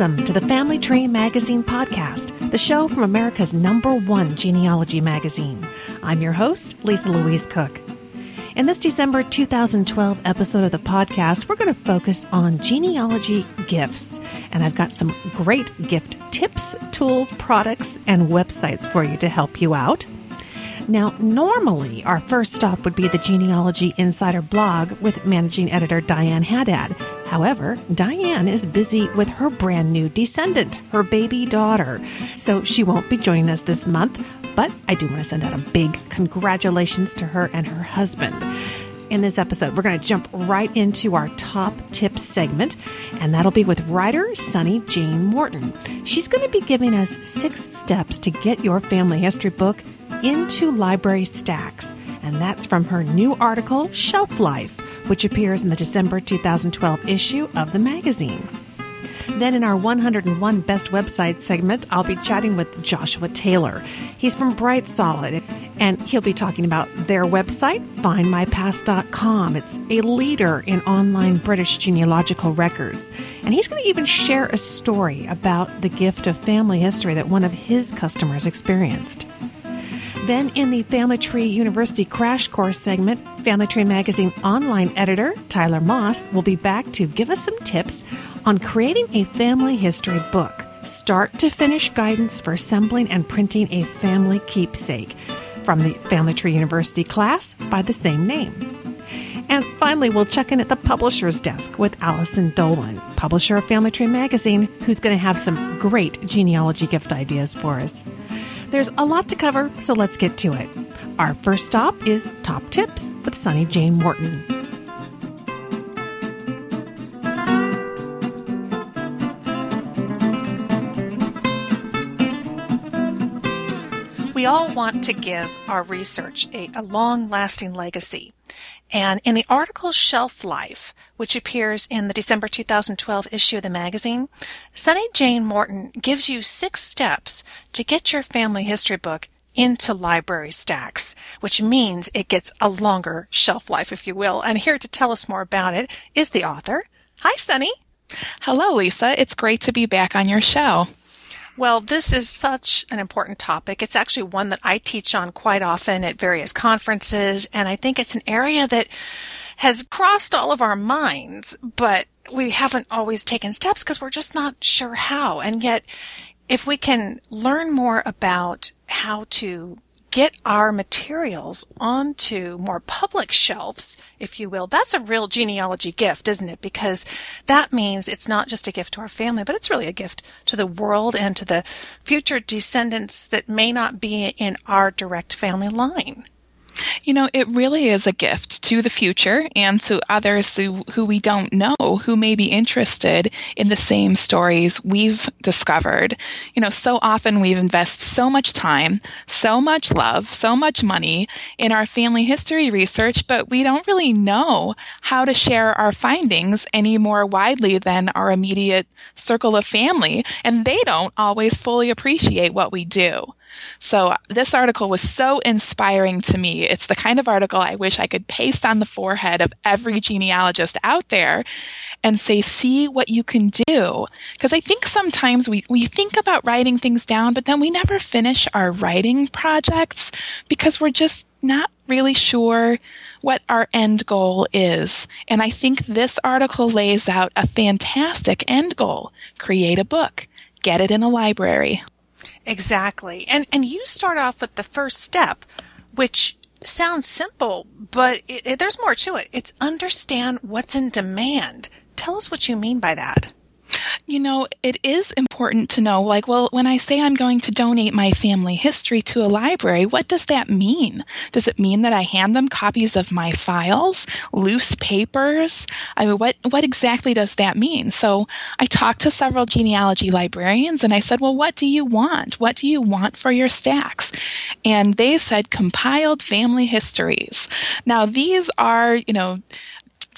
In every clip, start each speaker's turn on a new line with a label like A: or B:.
A: Welcome to the Family Tree Magazine podcast, the show from America's number one genealogy magazine. I'm your host, Lisa Louise Cooke. In this December 2012 episode of the podcast, we're going to focus on genealogy gifts. And I've got some great gift tips, tools, products, and websites for you to help you out. Now, normally our first stop would be the Genealogy Insider blog with managing editor Diane Haddad. However, Diane is busy with her brand new descendant, her baby daughter, so she won't be joining us this month. But I do want to send out a big congratulations to her and her husband. In this episode, we're going to jump right into our top tips segment, and that'll be with writer Sunny Jayne Morton. She's going to be giving us six steps to get your family history book into library stacks. And that's from her new article, Shelf Life, which appears in the December 2012 issue of the magazine. Then, in our 101 Best Websites segment, I'll be chatting with Joshua Taylor. He's from Bright Solid, and he'll be talking about their website, findmypast.com. It's a leader in online British genealogical records. And he's going to even share a story about the gift of family history that one of his customers experienced. Then, in the Family Tree University Crash Course segment, Family Tree Magazine online editor Tyler Moss will be back to give us some tips on creating a family history book. Start to finish guidance for assembling and printing a family keepsake from the Family Tree University class by the same name. And finally, we'll check in at the publisher's desk with Allison Dolan, publisher of Family Tree Magazine, who's going to have some great genealogy gift ideas for us. There's a lot to cover, so let's get to it. Our first stop is Top Tips with Sunny Jayne Morton. We all want to give our research a, a long lasting legacy. And in the article Shelf Life, which appears in the December 2012 issue of the magazine, Sunny Jayne Morton gives you six steps to get your family history book into library stacks, which means it gets a longer shelf life, if you will. And here to tell us more about it is the author. Hi, Sunny.
B: Hello, Lisa. It's great to be back on your show.
A: Well, this is such an important topic. It's actually one that I teach on quite often at various conferences, and I think it's an area that has crossed all of our minds, but we haven't always taken steps because we're just not sure how. And yet, if we can learn more about how to get our materials onto more public shelves, if you will, that's a real genealogy gift, isn't it? Because that means it's not just a gift to our family, but it's really a gift to the world and to the future descendants that may not be in our direct family line.
B: You know, it really is a gift to the future and to others who, who we don't know who may be interested in the same stories we've discovered. You know, so often we've invested so much time, so much love, so much money in our family history research, but we don't really know how to share our findings any more widely than our immediate circle of family, and they don't always fully appreciate what we do. So this article was so inspiring to me. It's the kind of article I wish I could paste on the forehead of every genealogist out there and say, see what you can do. Because I think sometimes we, we think about writing things down, but then we never finish our writing projects because we're just not really sure what our end goal is. And I think this article lays out a fantastic end goal. Create a book. Get it in a library.
A: Exactly. And and you start off with the first step, which sounds simple, but it, it, there's more to it. It's understand what's in demand. Tell us what you mean by that.
B: You know, it is important to know, like, well, when I say I'm going to donate my family history to a library, what does that mean? Does it mean that I hand them copies of my files, loose papers? I mean, what, what exactly does that mean? So I talked to several genealogy librarians and I said, well, what do you want? What do you want for your stacks? And they said compiled family histories. Now, these are, you know,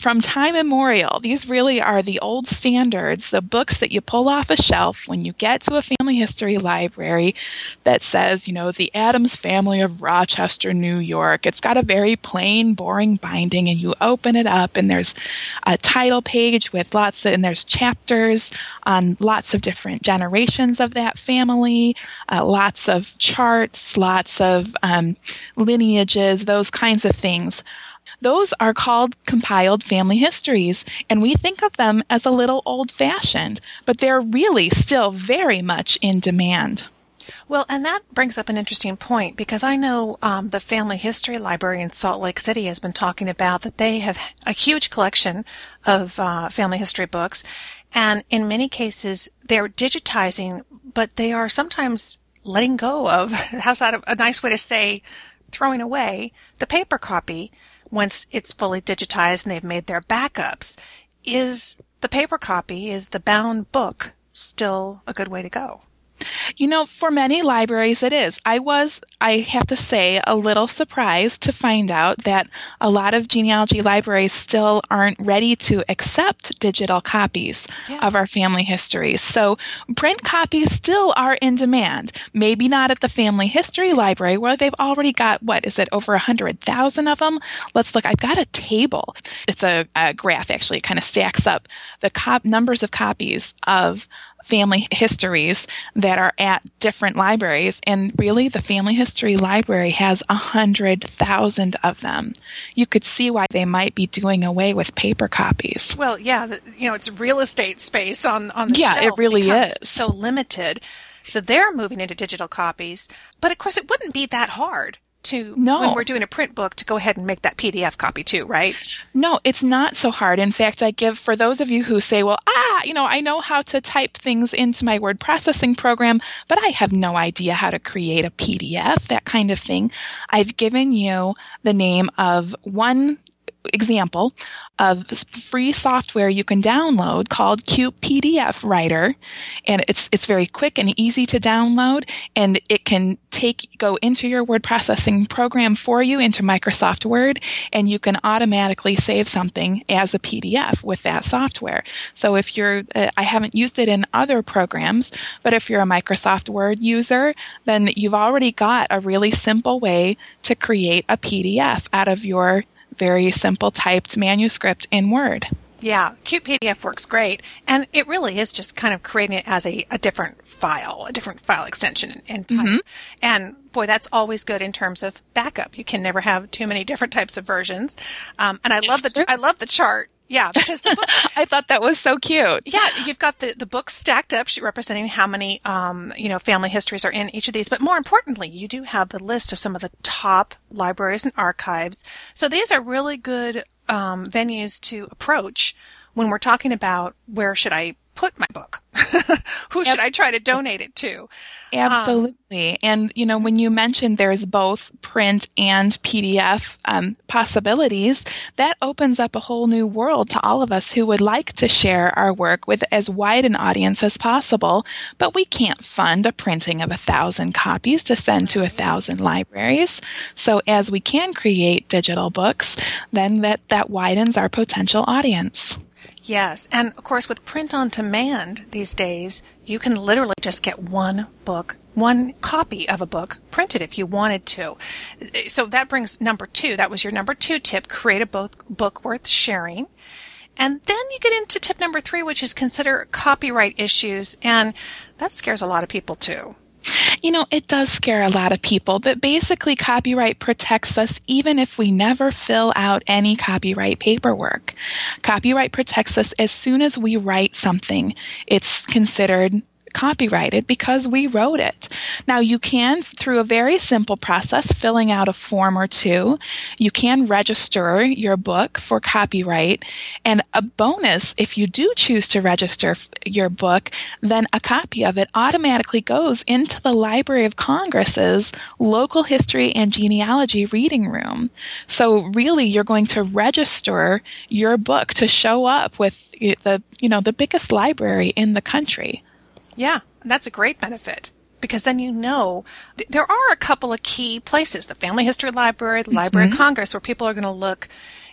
B: from time immemorial, these really are the old standards, the books that you pull off a shelf when you get to a family history library that says, you know, the Adams family of Rochester, New York. It's got a very plain, boring binding, and you open it up, and there's a title page with lots of, and there's chapters on lots of different generations of that family, uh, lots of charts, lots of um, lineages, those kinds of things. Those are called compiled family histories, and we think of them as a little old fashioned, but they're really still very much in demand.
A: Well, and that brings up an interesting point because I know um, the Family History Library in Salt Lake City has been talking about that they have a huge collection of uh, family history books, and in many cases they're digitizing, but they are sometimes letting go of. How's that a, a nice way to say? Throwing away the paper copy once it's fully digitized and they've made their backups. Is the paper copy, is the bound book still a good way to go?
B: You know, for many libraries it is. I was, I have to say, a little surprised to find out that a lot of genealogy libraries still aren't ready to accept digital copies yeah. of our family histories. So print copies still are in demand. Maybe not at the Family History Library where they've already got, what is it, over a 100,000 of them? Let's look. I've got a table. It's a, a graph actually. It kind of stacks up the cop- numbers of copies of family histories that are at different libraries. And really, the Family History Library has a hundred thousand of them. You could see why they might be doing away with paper copies.
A: Well, yeah, the, you know, it's real estate space on on the
B: yeah, it really is
A: so limited. So they're moving into digital copies, but of course, it wouldn't be that hard to
B: no.
A: when we're doing a print book to go ahead and make that PDF copy too, right?
B: No, it's not so hard. In fact, I give for those of you who say, well, ah, you know, I know how to type things into my word processing program, but I have no idea how to create a PDF, that kind of thing. I've given you the name of one example of free software you can download called Cute PDF Writer, and it's it's very quick and easy to download, and it can take go into your word processing program for you into Microsoft Word, and you can automatically save something as a PDF with that software. So if you're, uh, I haven't used it in other programs, but if you're a Microsoft Word user, then you've already got a really simple way to create a PDF out of your very simple typed manuscript in Word.
A: Yeah, Cute PDF works great. And it really is just kind of creating it as a, a different file, a different file extension and type. Mm-hmm. And boy, that's always good in terms of backup. You can never have too many different types of versions. Um, and I love the, I love the chart yeah, because the books.
B: I thought that was so cute.
A: Yeah, you've got the the books stacked up, representing how many um, you know family histories are in each of these. But more importantly, you do have the list of some of the top libraries and archives. So these are really good um, venues to approach when we're talking about where should I put my book? Who should I try to donate it to?
B: Absolutely. Um, and, you know, when you mentioned there's both print and PDF um, possibilities, that opens up a whole new world to all of us who would like to share our work with as wide an audience as possible. But we can't fund a printing of a thousand copies to send to a thousand libraries. So as we can create digital books, then that, that widens our potential audience.
A: Yes. And of course, with print on demand these days, you can literally just get one book, one copy of a book printed if you wanted to. So that brings number two. That was your number two tip. Create a book, book worth sharing. And then you get into tip number three, which is consider copyright issues. And that scares a lot of people too.
B: You know, it does scare a lot of people, but basically, copyright protects us even if we never fill out any copyright paperwork. Copyright protects us as soon as we write something. It's considered copyrighted because we wrote it. Now, you can, through a very simple process, filling out a form or two, you can register your book for copyright. And a bonus, if you do choose to register your book, then a copy of it automatically goes into the Library of Congress's local history and genealogy reading room. So, really, you're going to register your book to show up with the, you know, the biggest library in the country.
A: Yeah, that's a great benefit. because then you know th- there are a couple of key places the Family History Library, the mm-hmm. Library of Congress, where people are going to look.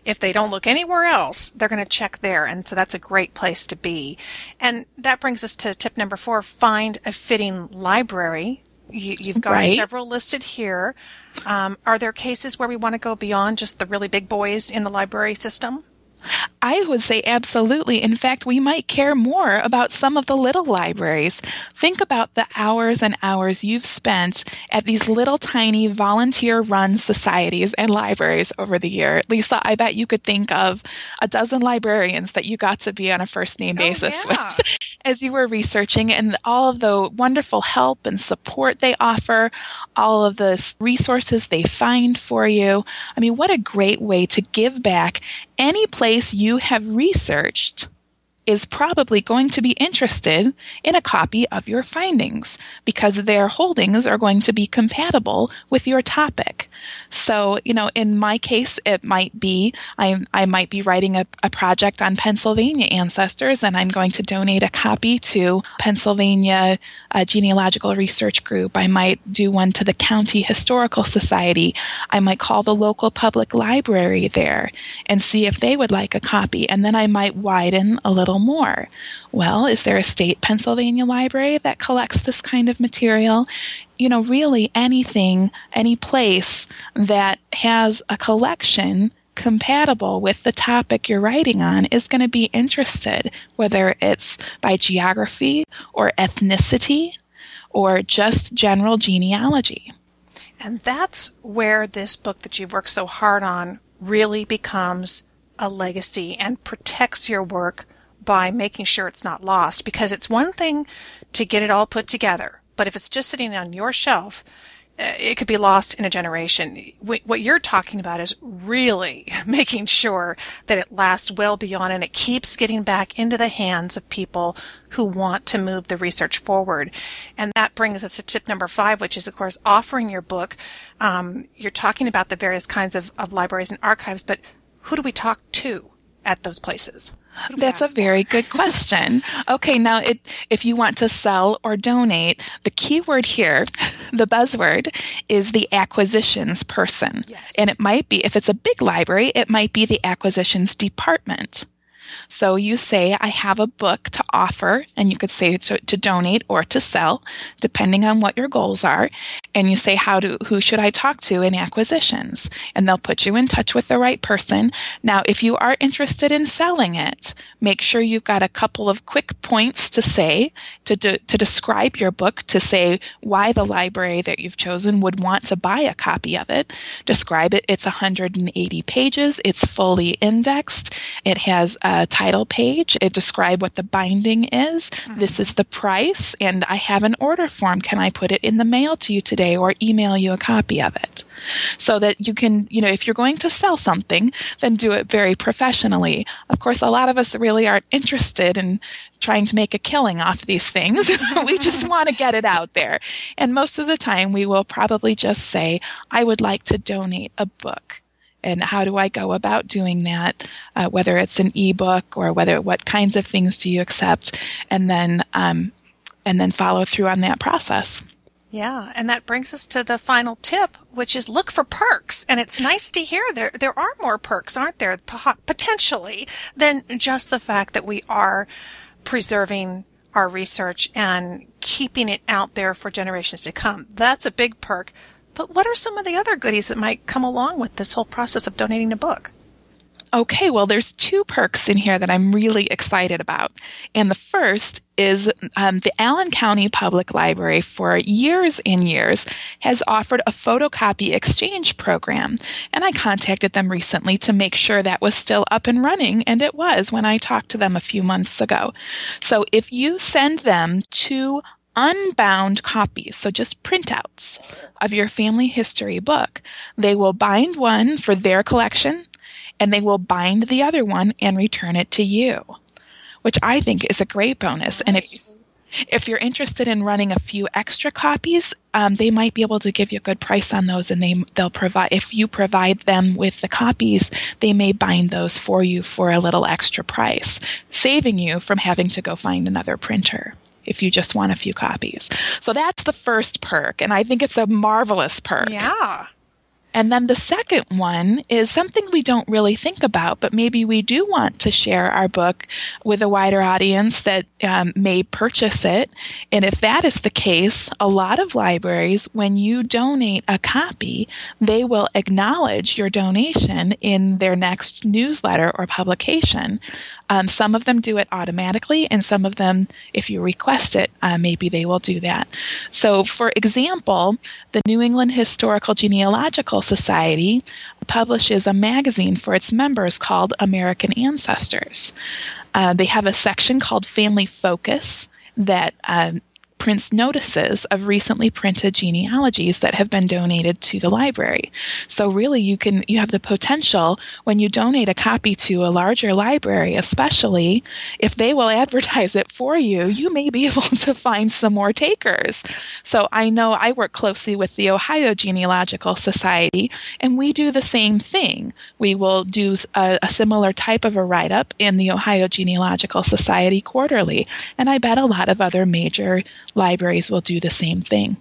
A: If they don't look anywhere else, they're going to check there. And so that's a great place to be. And that brings us to tip number four find a fitting library. You, have got right. several listed here. Um, are there cases where we want to go beyond just the really big boys in the library system?
B: I would say absolutely. In fact, we might care more about some of the little libraries. Think about the hours and hours you've spent at these little tiny volunteer run societies and libraries over the year. Lisa, I bet you could think of a dozen librarians that you got to be on a first name oh, basis oh, yeah. with as you were researching and all of the wonderful help and support they offer, all of the resources they find for you. I mean, what a great way to give back any place you have researched is probably going to be interested in a copy of your findings because their holdings are going to be compatible with your topic. So, you know, in my case, it might be I, I might be writing a, a project on Pennsylvania ancestors, and I'm going to donate a copy to Pennsylvania uh, Genealogical Research Group. I might do one to the County Historical Society. I might call the local public library there and see if they would like a copy, and then I might widen a little more. Well, is there a state Pennsylvania library that collects this kind of material? You know, really anything, any place that has a collection compatible with the topic you're writing on is going to be interested, whether it's by geography or ethnicity or just general genealogy.
A: And that's where this book that you've worked so hard on really becomes a legacy and protects your work by making sure it's not lost because it's one thing to get it all put together, but if it's just sitting on your shelf, uh, it could be lost in a generation. What you're talking about is really making sure that it lasts well beyond and it keeps getting back into the hands of people who want to move the research forward. And that brings us to tip number five, which is, of course, offering your book. Um, you're talking about the various kinds of, of libraries and archives, but who do we talk to at those places?
B: That's a very good question. Okay, now it, if you want to sell or donate, the key word here, the buzzword, is the acquisitions person. Yes. And it might be, if it's a big library, it might be the acquisitions department. So you say, I have a book to offer, and you could say to, to, donate or to sell, depending on what your goals are. And you say, how do, who should I talk to in acquisitions? And they'll put you in touch with the right person. Now, if you are interested in selling it, make sure you've got a couple of quick points to say, to, to describe your book, to say why the library that you've chosen would want to buy a copy of it. Describe it. It's 180 pages. It's fully indexed. It has a title page. It describes what the binding is. Mm-hmm. This is the price, and I have an order form. Can I put it in the mail to you today or email you a copy of it? So that you can, you know, if you're going to sell something, then do it very professionally. Of course, a lot of us really aren't interested in trying to make a killing off these things. we just want to get it out there. And most of the time, we will probably just say, I would like to donate a book and how do I go about doing that? Uh, whether it's an ebook or whether what kinds of things do you accept, and then um, and then follow through on that process.
A: Yeah, and that brings us to the final tip, which is look for perks. And it's nice to hear there there are more perks, aren't there, potentially, than just the fact that we are preserving our research and keeping it out there for generations to come. That's a big perk. But what are some of the other goodies that might come along with this whole process of donating a book?
B: Okay, well, there's two perks in here that I'm really excited about. And the first is um, the Allen County Public Library for years and years has offered a photocopy exchange program. And I contacted them recently to make sure that was still up and running, and it was when I talked to them a few months ago. So if you send them two unbound copies, so just printouts of your family history book. They will bind one for their collection and they will bind the other one and return it to you, which I think is a great bonus. Nice. And if you, if you're interested in running a few extra copies, um, they might be able to give you a good price on those, and they they'll provide if you provide them with the copies, they may bind those for you for a little extra price, saving you from having to go find another printer if you just want a few copies. So that's the first perk, and I think it's a marvelous perk.
A: Yeah.
B: And then the second one is something we don't really think about, but maybe we do want to share our book with a wider audience that um, may purchase it. And if that is the case, a lot of libraries, when you donate a copy, they will acknowledge your donation in their next newsletter or publication. Um, some of them do it automatically, and some of them, if you request it, uh, maybe they will do that. So, for example, the New England Historical Genealogical Society publishes a magazine for its members called American Ancestors. Uh, they have a section called Family Focus that um, prints notices of recently printed genealogies that have been donated to the library. So really you can you have the potential when you donate a copy to a larger library, especially if they will advertise it for you, you may be able to find some more takers. So I know I work closely with the Ohio Genealogical Society and we do the same thing. We will do a, a similar type of a write up in the Ohio Genealogical Society quarterly. And I bet a lot of other major libraries will do the same thing.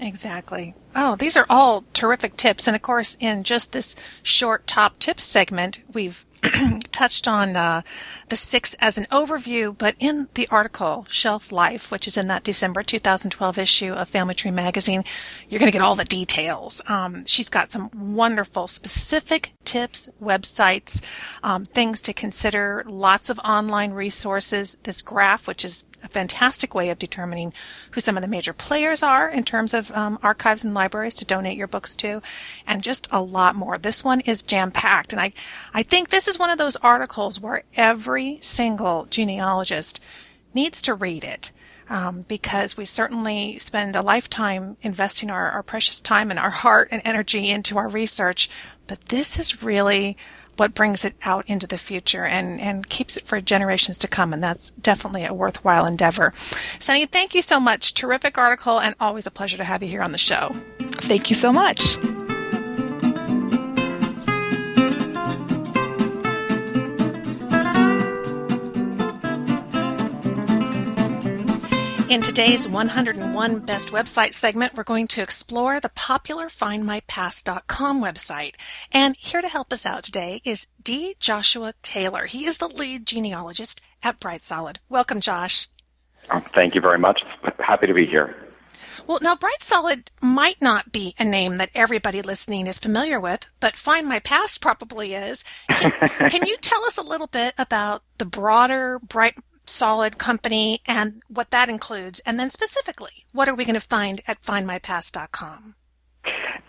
A: Exactly. Oh, these are all terrific tips. And of course, in just this short top tips segment, we've touched on uh, the six as an overview, but in the article Shelf Life, which is in that December 2012 issue of Family Tree magazine, you're going to get all the details. Um, she's got some wonderful specific tips, websites, um, things to consider, lots of online resources. This graph, which is a fantastic way of determining who some of the major players are in terms of um, archives and libraries to donate your books to, and just a lot more. This one is jam packed, and I, I think this is one of those articles where every single genealogist needs to read it. Um, because we certainly spend a lifetime investing our, our precious time and our heart and energy into our research. But this is really what brings it out into the future and, and keeps it for generations to come. And that's definitely a worthwhile endeavor. Sunny, thank you so much. Terrific article and always a pleasure to have you here on the show.
B: Thank you so much.
A: In today's 101 Best Website segment, we're going to explore the popular FindMyPast.com website. And here to help us out today is D. Joshua Taylor. He is the lead genealogist at Bright Solid. Welcome, Josh.
C: Oh, thank you very much. Happy to be here.
A: Well, now Bright Solid might not be a name that everybody listening is familiar with, but Find My Past probably is. Can, can you tell us a little bit about the broader Bright solid company and what that includes. And then specifically, what are we going to find at findmypast.com?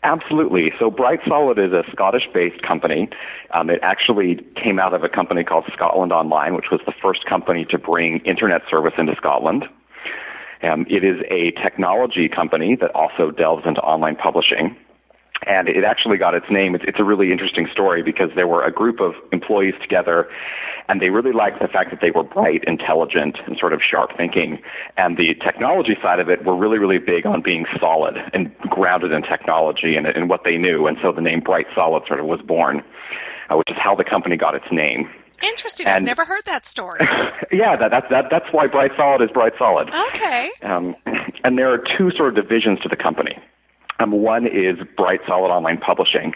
C: Absolutely. So Bright Solid is a Scottish-based company. Um, it actually came out of a company called Scotland Online, which was the first company to bring internet service into Scotland. Um, it is a technology company that also delves into online publishing and it actually got its name. It's, it's a really interesting story because there were a group of employees together, and they really liked the fact that they were bright, intelligent, and sort of sharp thinking. And the technology side of it were really, really big on being solid and grounded in technology and, and what they knew. And so the name Bright Solid sort of was born, uh, which is how the company got its name.
A: Interesting. And, I've never heard that story.
C: yeah, that, that, that, that's why Bright Solid is Bright Solid.
A: Okay. Um,
C: and there are two sort of divisions to the company. Um, one is Bright Solid Online Publishing,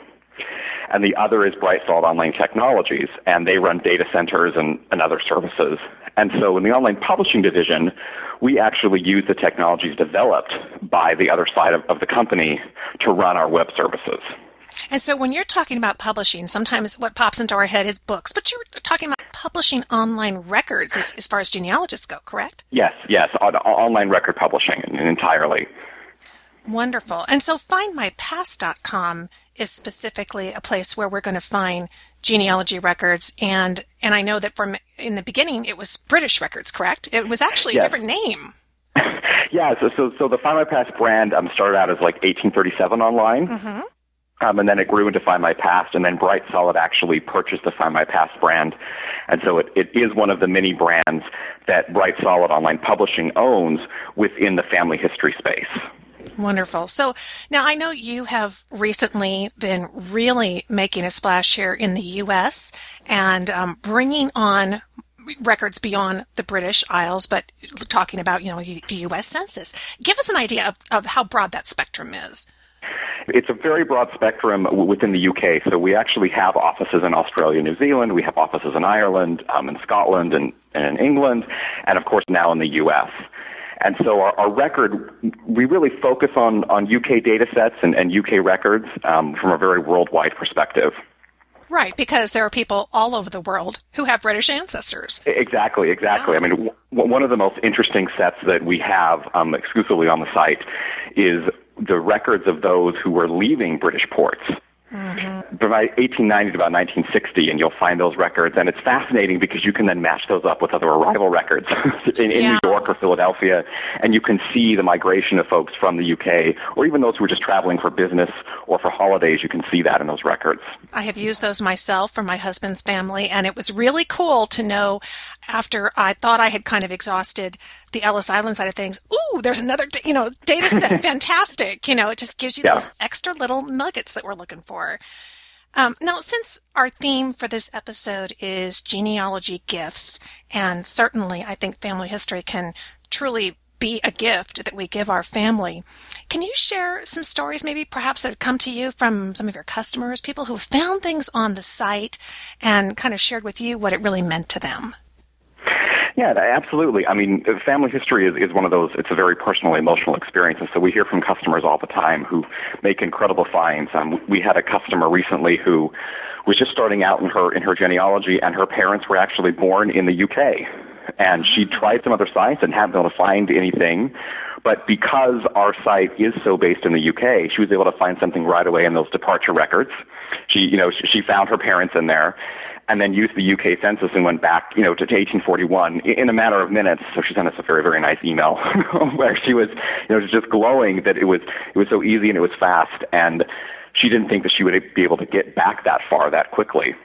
C: and the other is Bright Solid Online Technologies, and they run data centers and, and other services. And so in the online publishing division, we actually use the technologies developed by the other side of, of the company to run our web services.
A: And so when you're talking about publishing, sometimes what pops into our head is books, but you're talking about publishing online records as, as far as genealogists go, correct?
C: Yes, yes, on, online record publishing entirely.
A: Wonderful. And so findmypast.com is specifically a place where we're going to find genealogy records and and I know that from in the beginning it was British records, correct? It was actually yes. a different name.
C: yeah, so so so the Find My Past brand um, started out as like 1837 online. Mm-hmm. Um, and then it grew into Find My Past, and then Bright Solid actually purchased the Find My Past brand. And so it, it is one of the many brands that Bright Solid Online Publishing owns within the family history space.
A: Wonderful. So now I know you have recently been really making a splash here in the U.S. and um, bringing on records beyond the British Isles, but talking about, you know, the U.S. Census. Give us an idea of, of how broad that spectrum is.
C: It's a very broad spectrum within the UK. So we actually have offices in Australia, New Zealand. We have offices in Ireland, um, in Scotland, and, and in England, and of course now in the US. And so our, our record, we really focus on, on UK data sets and, and UK records um, from a very worldwide perspective.
A: Right, because there are people all over the world who have British ancestors.
C: Exactly, exactly. I mean, w- one of the most interesting sets that we have um, exclusively on the site is the records of those who were leaving British ports. Mm-hmm. From 1890 to about 1960, and you'll find those records. And it's fascinating because you can then match those up with other arrival records in, in yeah. New York or Philadelphia, and you can see the migration of folks from the UK, or even those who are just traveling for business or for holidays. You can see that in those records.
A: I have used those myself for my husband's family, and it was really cool to know after I thought I had kind of exhausted the Ellis Island side of things, ooh, there's another, you know, data set. Fantastic. You know, it just gives you yeah. those extra little nuggets that we're looking for. Um, now, since our theme for this episode is genealogy gifts, and certainly I think family history can truly be a gift that we give our family. Can you share some stories, maybe perhaps that have come to you from some of your customers, people who found things on the site and kind of shared with you what it really meant to them?
C: Yeah, absolutely. I mean, family history is, is one of those, it's a very personal, emotional experience. And so we hear from customers all the time who make incredible finds. Um, we had a customer recently who was just starting out in her, in her genealogy and her parents were actually born in the UK. And she tried some other sites and hadn't been able to find anything. But because our site is so based in the UK, she was able to find something right away in those departure records. She, you know, she found her parents in there and then used the UK census and went back, you know, to, to 1841 in a matter of minutes. So she sent us a very, very nice email where she was, you know, just glowing that it was, it was so easy and it was fast. And she didn't think that she would be able to get back that far that quickly.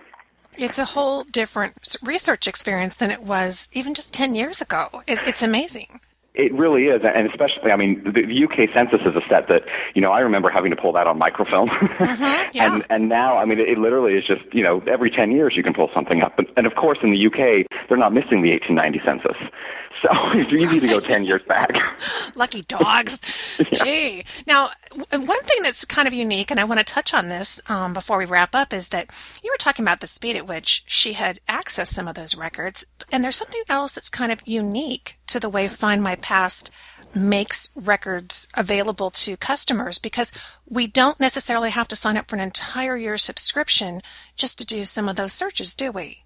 A: It's a whole different research experience than it was even just 10 years ago. it's amazing.
C: It really is, and especially, I mean, the, the UK census is a set that, you know, I remember having to pull that on microfilm,
A: mm-hmm, yeah.
C: and and now, I mean, it, it literally is just, you know, every ten years you can pull something up, and, and of course, in the UK, they're not missing the 1890 census, so it's easy to go 10 years back.
A: Lucky dogs. yeah. Gee. Now, one thing that's kind of unique, and I want to touch on this um, before we wrap up, is that you were talking about the speed at which she had accessed some of those records. And there's something else that's kind of unique to the way Find My Past makes records available to customers because we don't necessarily have to sign up for an entire year subscription just to do some of those searches, do we?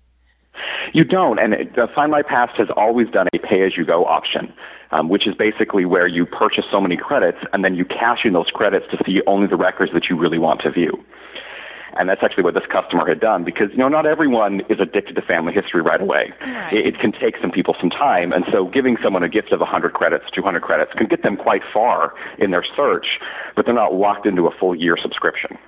C: You don't, and Find My Past has always done a pay-as-you-go option, um, which is basically where you purchase so many credits and then you cash in those credits to see only the records that you really want to view. And that's actually what this customer had done because, you know, not everyone is addicted to family history right away.
A: Right.
C: It, it, can take some people some time. And so giving someone a gift of 100 credits, 200 credits can get them quite far in their search, but they're not locked into a full year subscription.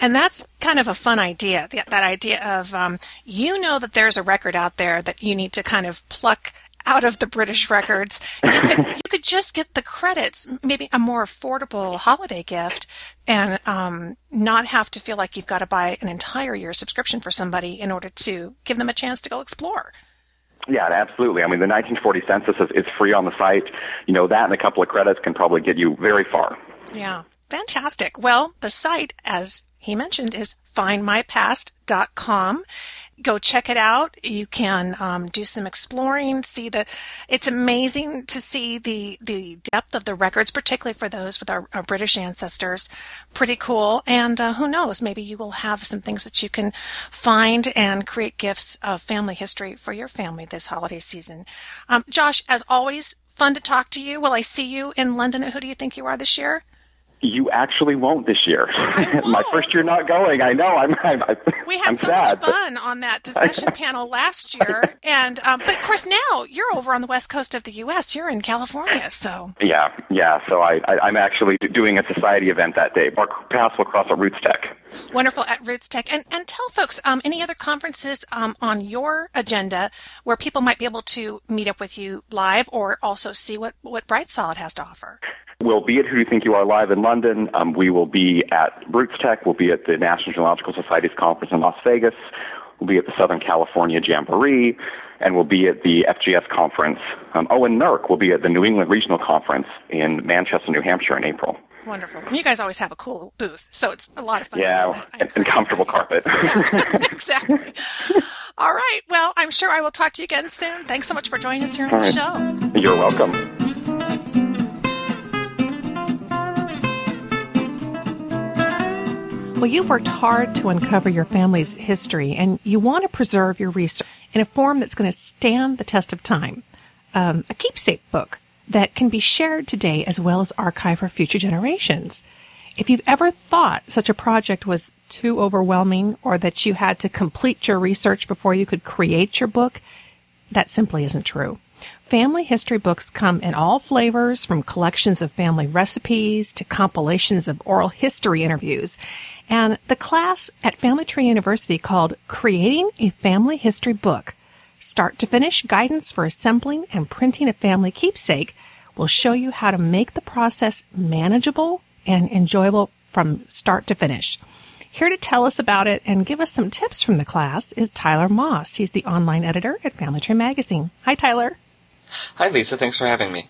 A: And that's kind of a fun idea. That idea of um, you know that there's a record out there that you need to kind of pluck out of the British records. You could just get the credits, maybe a more affordable holiday gift, and um, not have to feel like you've got to buy an entire year subscription for somebody in order to give them a chance to go explore.
C: Yeah, absolutely. I mean, the 1940 census is, is free on the site. You know, that and a couple of credits can probably get you very far.
A: Yeah. Fantastic. Well, the site, as he mentioned, is findmypast.com. Go check it out. You can um, do some exploring. See the. It's amazing to see the the depth of the records, particularly for those with our, our British ancestors. Pretty cool. And uh, who knows? Maybe you will have some things that you can find and create gifts of family history for your family this holiday season. Um, Josh, as always, fun to talk to you. Will I see you in London? Who do you think you are this year?
C: You actually won't this year. My first year not going. I know. I'm. I'm
A: we had
C: I'm
A: so
C: sad,
A: much fun but... on that discussion panel last year, and um, but of course now you're over on the west coast of the U.S. You're in California, so.
C: Yeah, yeah. So I, I am actually doing a society event that day. Our paths will cross at Roots Tech.
A: Wonderful at Roots Tech, and and tell folks um, any other conferences um, on your agenda where people might be able to meet up with you live or also see what what Bright Solid has to offer.
C: We'll be at Who Do You Think You Are live in London. Um, we will be at Roots Tech. We'll be at the National Genealogical Society's conference in Las Vegas. We'll be at the Southern California Jamboree, and we'll be at the FGS conference. Um, oh, and NERC will be at the New England Regional Conference in Manchester, New Hampshire in April.
A: Wonderful. You guys always have a cool booth, so it's a lot of fun.
C: Yeah, and, and comfortable carpet.
A: Yeah, exactly. All right. Well, I'm sure I will talk to you again soon. Thanks so much for joining us here on the
C: show. You're welcome.
A: Well, you've worked hard to uncover your family's history, and you want to preserve your research in a form that's going to stand the test of time. Um, a keepsake book that can be shared today as well as archived for future generations. If you've ever thought such a project was too overwhelming or that you had to complete your research before you could create your book, that simply isn't true. Family history books come in all flavors from collections of family recipes to compilations of oral history interviews. And the class at Family Tree University called Creating a Family History Book Start to finish guidance for assembling and printing a family keepsake will show you how to make the process manageable and enjoyable from start to finish. Here to tell us about it and give us some tips from the class is Tyler Moss. He's the online editor at Family Tree Magazine. Hi, Tyler.
D: Hi, Lisa. Thanks for having me.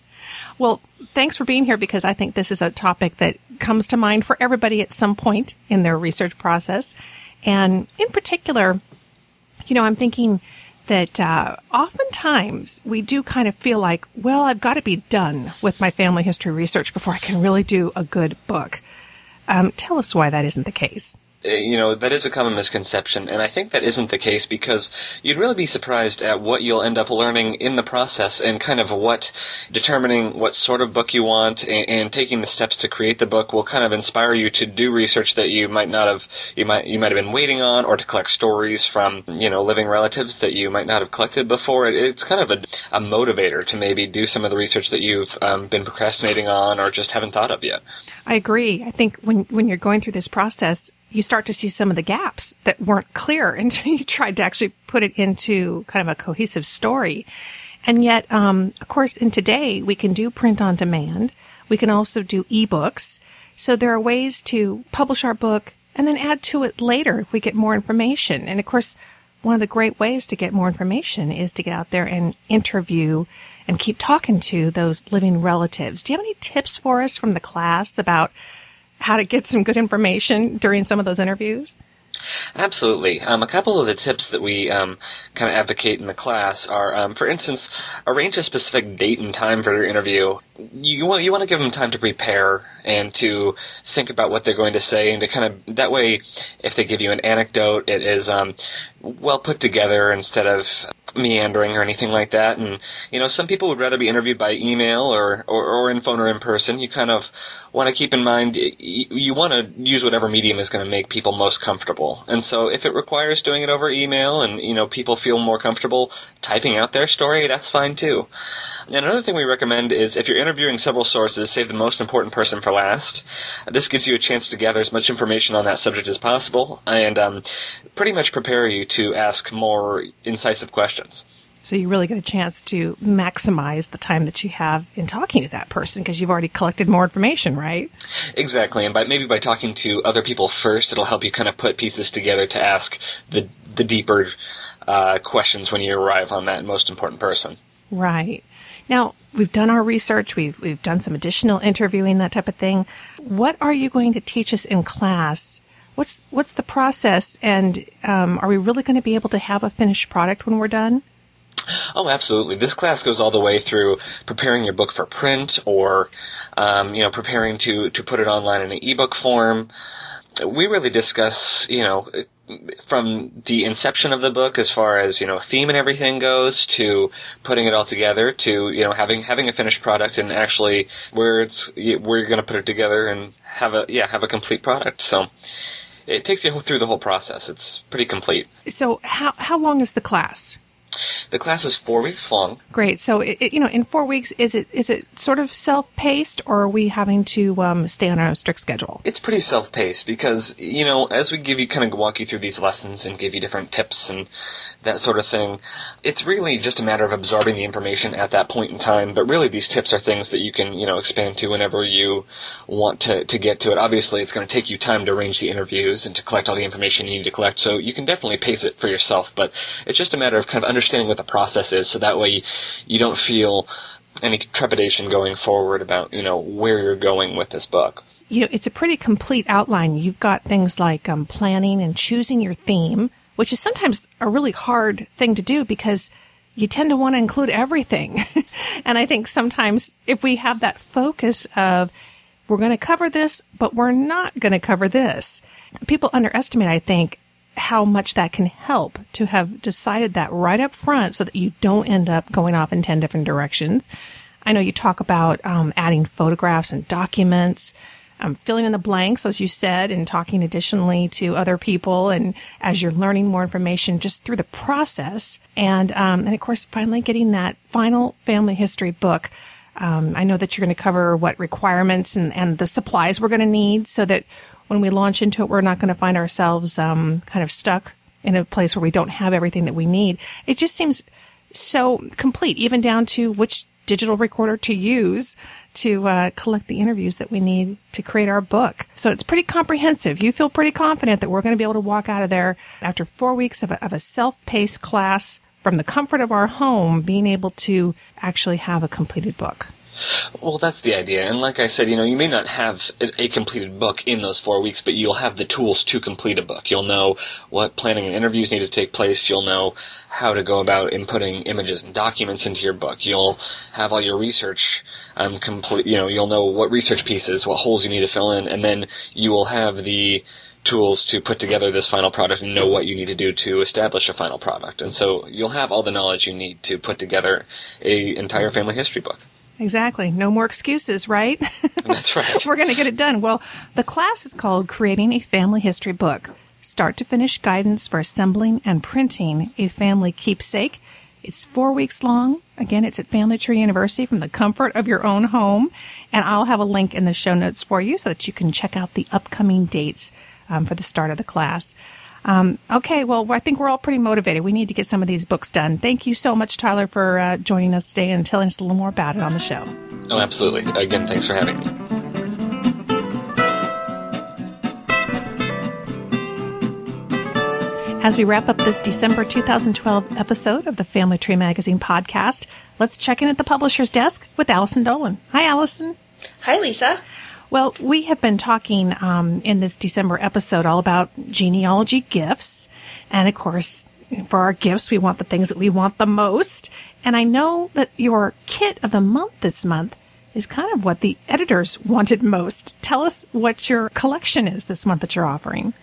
A: Well, thanks for being here because I think this is a topic that comes to mind for everybody at some point in their research process. And in particular, you know, I'm thinking that uh, oftentimes we do kind of feel like, well, I've got to be done with my family history research before I can really do a good book. Um, tell us why that isn't the case.
D: Uh, you know, that is a common misconception, and I think that isn't the case because you'd really be surprised at what you'll end up learning in the process and kind of what determining what sort of book you want and, and, taking the steps to create the book will kind of inspire you to do research that you might not have you might you might have been waiting on or to collect stories from you know living relatives that you might not have collected before. It, it's kind of a, a, motivator to maybe do some of the research that you've um, been procrastinating on or just haven't thought of yet.
A: I agree. I think when when you're going through this process, you start to see some of the gaps that weren't clear until you tried to actually put it into kind of a cohesive story. And yet, um, of course, in today, we can do print on demand. We can also do ebooks. So there are ways to publish our book and then add to it later if we get more information. And of course, one of the great ways to get more information is to get out there and interview and keep talking to those living relatives. Do you have any tips for us from the class about how to get some good information during some of those interviews?
D: Absolutely. Um, a couple of the tips that we um, kind of advocate in the class are, um, for instance, arrange a specific date and time for your interview. You want you want to give them time to prepare and to think about what they're going to say, and to kind of that way, if they give you an anecdote, it is um, well put together instead of meandering or anything like that. And you know, some people would rather be interviewed by email or or, or in phone or in person. You kind of want to keep in mind you, you want to use whatever medium is going to make people most comfortable. And so, if it requires doing it over email, and you know, people feel more comfortable typing out their story, that's fine too. And another thing we recommend is if you're interviewing several sources, save the most important person for last. This gives you a chance to gather as much information on that subject as possible, and um, pretty much prepare you to ask more incisive questions.
A: So you really get a chance to maximize the time that you have in talking to that person because you've already collected more information, right?
D: Exactly, and by maybe by talking to other people first, it'll help you kind of put pieces together to ask the the deeper uh, questions when you arrive on that most important person.
A: Right. Now, we've done our research, we've, we've done some additional interviewing, that type of thing. What are you going to teach us in class? What's, what's the process? And um, are we really going to be able to have a finished product when we're done?
D: Oh, absolutely. This class goes all the way through preparing your book for print or, um, you know, preparing to, to put it online in an ebook form. We really discuss, you know, from the inception of the book as far as you know theme and everything goes to putting it all together to you know having having a finished product and actually where it's where you're going to put it together and have a yeah have a complete product. So it takes you through the whole process. It's pretty complete.
A: So how how long is the class
D: The class is four weeks long.
A: Great. So, it, it- you know, in four weeks, is it is it sort of self paced, or are we having to um, stay on a strict schedule?
D: It's pretty self-paced because, you know, as we give you, kind of walk you through these lessons and give you different tips and that sort of thing, it's really just a matter of absorbing the information at that point in time. But really, these tips are things that you can, you know, expand to whenever you want to, to get to it. Obviously, it's going to take you time to arrange the interviews and to collect all the information you need to collect, so you can definitely pace it for yourself. But it's just a matter of kind of understanding what the process is, so that way you, don't feel any trepidation going forward about, you know, where you're going with this book.
A: You know, it's a pretty complete outline. You've got things like um, planning and choosing your theme, which is sometimes a really hard thing to do because you tend to want to include everything. and I think sometimes if we have that focus of we're going to cover this, but we're not going to cover this, people underestimate, I think, how much that can help to have decided that right up front so that you don't end up going off in 10 different directions. I know you talk about um, adding photographs and documents, um, filling in the blanks, as you said, and talking additionally to other people, and as you're learning more information just through the process, and um, and of course, finally getting that final family history book. Um, I know that you're going to cover what requirements and, and the supplies we're going to need, so that when we launch into it, we're not going to find ourselves um, kind of stuck in a place where we don't have everything that we need. It just seems so complete, even down to which digital recorder to use to uh, collect the interviews that we need to create our book. So it's pretty comprehensive. You feel pretty confident that we're going to be able to walk out of there after four weeks of a, of a self-paced class from the comfort of our home, being able to actually have a completed book.
D: Well, that's the idea. And like I said, you know, you may not have a, completed book in those four weeks, but you'll have the tools to complete a book. You'll know what planning and interviews need to take place. You'll know how to go about inputting images and documents into your book. You'll have all your research um, complete. You know, you'll know what research pieces, what holes you need to fill in, and then you will have the tools to put together this final product and know what you need to do to establish a final product. And so you'll have all the knowledge you need to put together a entire family history book.
A: Exactly. No more excuses, right?
D: That's right.
A: We're going to get it done. Well, the class is called Creating a Family History Book. Start to finish guidance for assembling and printing a family keepsake. It's four weeks long. Again, it's at Family Tree University from the comfort of your own home. And I'll have a link in the show notes for you so that you can check out the upcoming dates um, for the start of the class. Um, okay, well, I think we're all pretty motivated. We need to get some of these books done. Thank you so much, Tyler, for uh, joining us today and telling us a little more about it on the show.
D: Oh, absolutely. Again, thanks for having me.
A: As we wrap up this December 2012 episode of the Family Tree Magazine podcast, let's check in at the publisher's desk with Allison Dolan. Hi, Allison.
E: Hi, Lisa.
A: Well, we have been talking um, in this December episode all about genealogy gifts. And of course, for our gifts, we want the things that we want the most. And I know that your kit of the month this month is kind of what the editors wanted most. Tell us what your collection is this month that you're offering.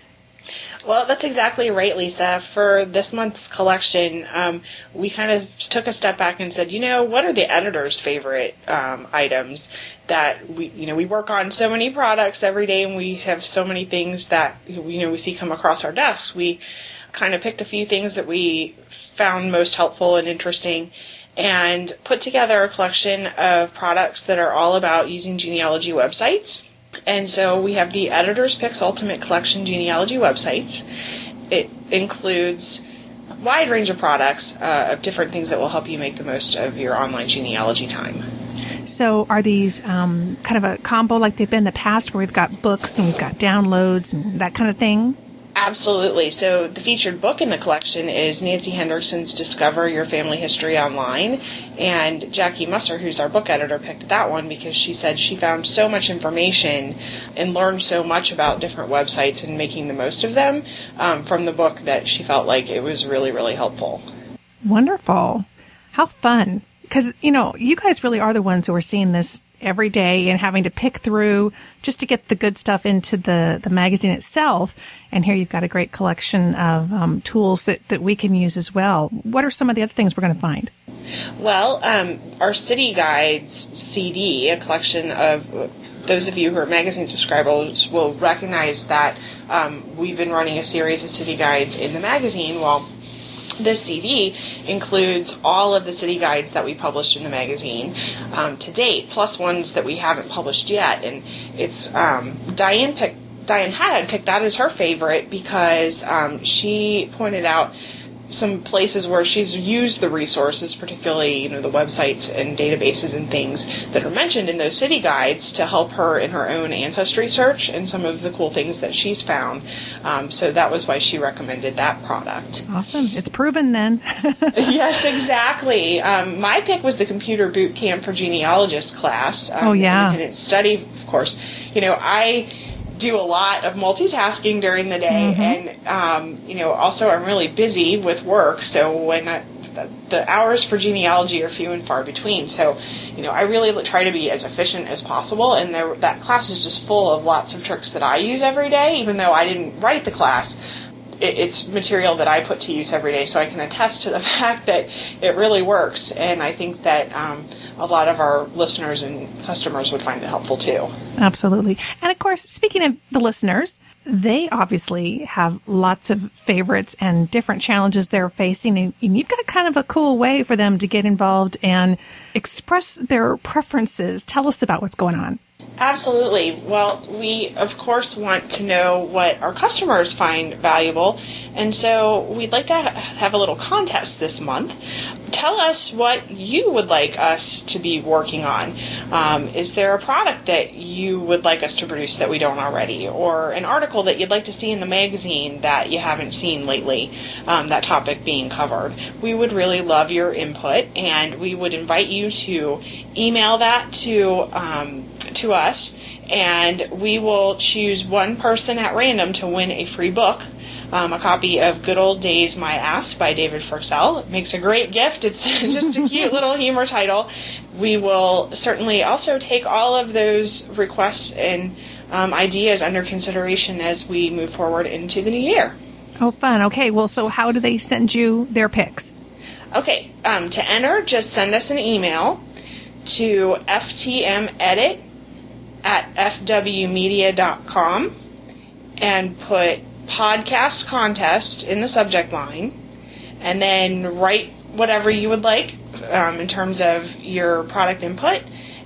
E: Well, that's exactly right, Lisa. For this month's collection, um, we kind of took a step back and said, you know, what are the editor's favorite um, items that we, you know, we work on so many products every day, and we have so many things that you know we see come across our desks. We kind of picked a few things that we found most helpful and interesting. And put together a collection of products that are all about using genealogy websites. And so we have the Editor's Picks Ultimate Collection genealogy websites. It includes a wide range of products uh, of different things that will help you make the most of your online genealogy time.
A: So, are these um, kind of a combo like they've been in the past where we've got books and we've got downloads and that kind of thing?
E: Absolutely. So the featured book in the collection is Nancy Hendrickson's Discover Your Family History Online. And Jackie Musser, who's our book editor, picked that one because she said she found so much information and learned so much about different websites and making the most of them um, from the book that she felt like it was really, really helpful.
A: Wonderful. How fun. Because, you know, you guys really are the ones who are seeing this every day and having to pick through just to get the good stuff into the, the magazine itself. And here you've got a great collection of um, tools that, that we can use as well. What are some of the other things we're going to find?
E: Well, um, our City Guides CD, a collection of those of you who are magazine subscribers will recognize that um, we've been running a series of city guides in the magazine while this CD includes all of the city guides that we published in the magazine um, to date, plus ones that we haven't published yet. And it's um, Diane picked. Diane had picked that as her favorite because um, she pointed out some places where she's used the resources, particularly you know the websites and databases and things that are mentioned in those city guides, to help her in her own ancestry search and some of the cool things that she's found. Um, so that was why she recommended that product.
A: Awesome, it's proven then.
E: yes, exactly. Um, my pick was the Computer Boot Camp for Genealogists class. Um,
A: oh yeah,
E: independent study, of course. You know I do a lot of multitasking during the day, mm-hmm. and um, you know, also I'm really busy with work. So when I, the, the, hours for genealogy are few and far between. So, you know, I really try to be as efficient as possible. And there, that class is just full of lots of tricks that I use every day, even though I didn't write the class it, it's material that I put to use every day, so I can attest to the fact that it really works. And I think that um, a lot of our listeners and customers would find it helpful too.
A: Absolutely. And of course, speaking of the listeners, they obviously have lots of favorites and different challenges they're facing. And you've got kind of a cool way for them to get involved and express their preferences. Tell us about what's going on.
E: Absolutely. Well, we of course want to know what our customers find valuable, and so we'd like to have a little contest this month. Tell us what you would like us to be working on. Um, is there a product that you would like us to produce that we don't already, or an article that you'd like to see in the magazine that you haven't seen lately? Um, that topic being covered. We would really love your input, and we would invite you to email that to. Um, to us, and we will choose one person at random to win a free book. Um, a copy of Good Old Days My Ass by David Furcell. It makes a great gift. It's just a cute little humor title. We will certainly also take all of those requests and um, ideas under consideration as we move forward into the new year.
A: Oh, fun. Okay, well, so how do they send you their picks?
E: Okay, um, to enter, just send us an email to ftmedit at fwmedia.com and put podcast contest in the subject line and then write whatever you would like um, in terms of your product input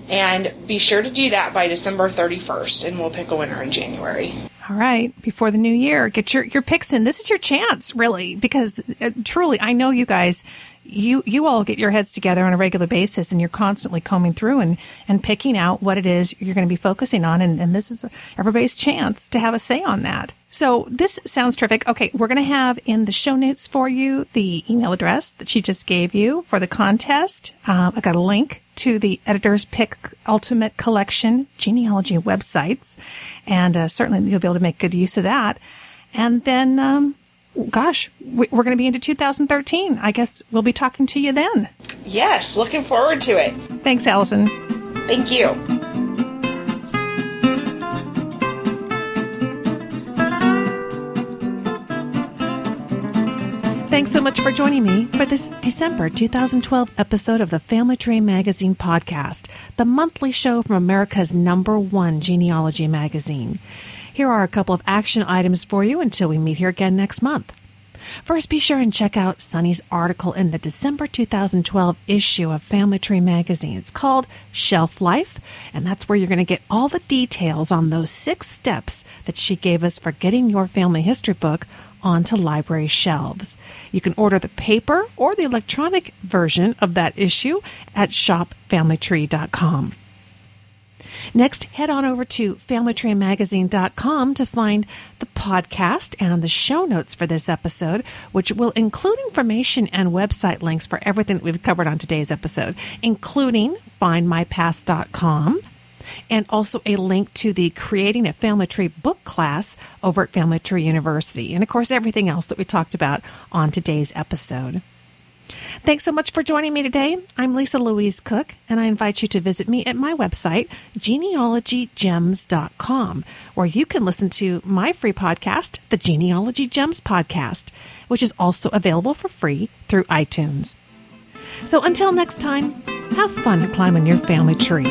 E: and be sure to do that by December 31st and we'll pick a winner in January.
A: All right, before the new year, get your your picks in. This is your chance, really, because uh, truly, I know you guys you you all get your heads together on a regular basis and you're constantly combing through and and picking out what it is you're going to be focusing on and, and this is everybody's chance to have a say on that. So this sounds terrific. Okay we're going to have in the show notes for you the email address that she just gave you for the contest. Um, i got a link to the editor's pick ultimate collection genealogy websites and uh, certainly you'll be able to make good use of that. And then um, gosh, we're going to be into 2013. I guess we'll be talking to you then.
E: Yes, looking forward to it.
A: Thanks, Allison.
E: Thank you.
A: Thanks so much for joining me for this December 2012 episode of the Family Tree Magazine podcast, the monthly show from America's number one genealogy magazine. Here are a couple of action items for you until we meet here again next month. First, be sure and check out Sunny's article in the December 2012 issue of Family Tree magazine. It's called Shelf Life, and that's where you're going to get all the details on those six steps that she gave us for getting your family history book onto library shelves. You can order the paper or the electronic version of that issue at shopfamilytree.com. Next, head on over to FamilyTreeMagazine.com to find the podcast and the show notes for this episode, which will include information and website links for everything that we've covered on today's episode, including FindMyPast.com and also a link to the Creating a Family Tree book class over at Family Tree University. And of course, everything else that we talked about on today's episode. Thanks so much for joining me today. I'm Lisa Louise Cooke, and I invite you to visit me at my website, genealogygems.com, where you can listen to my free podcast, the Genealogy Gems Podcast, which is also available for free through iTunes. So until next time, have fun climbing your family tree.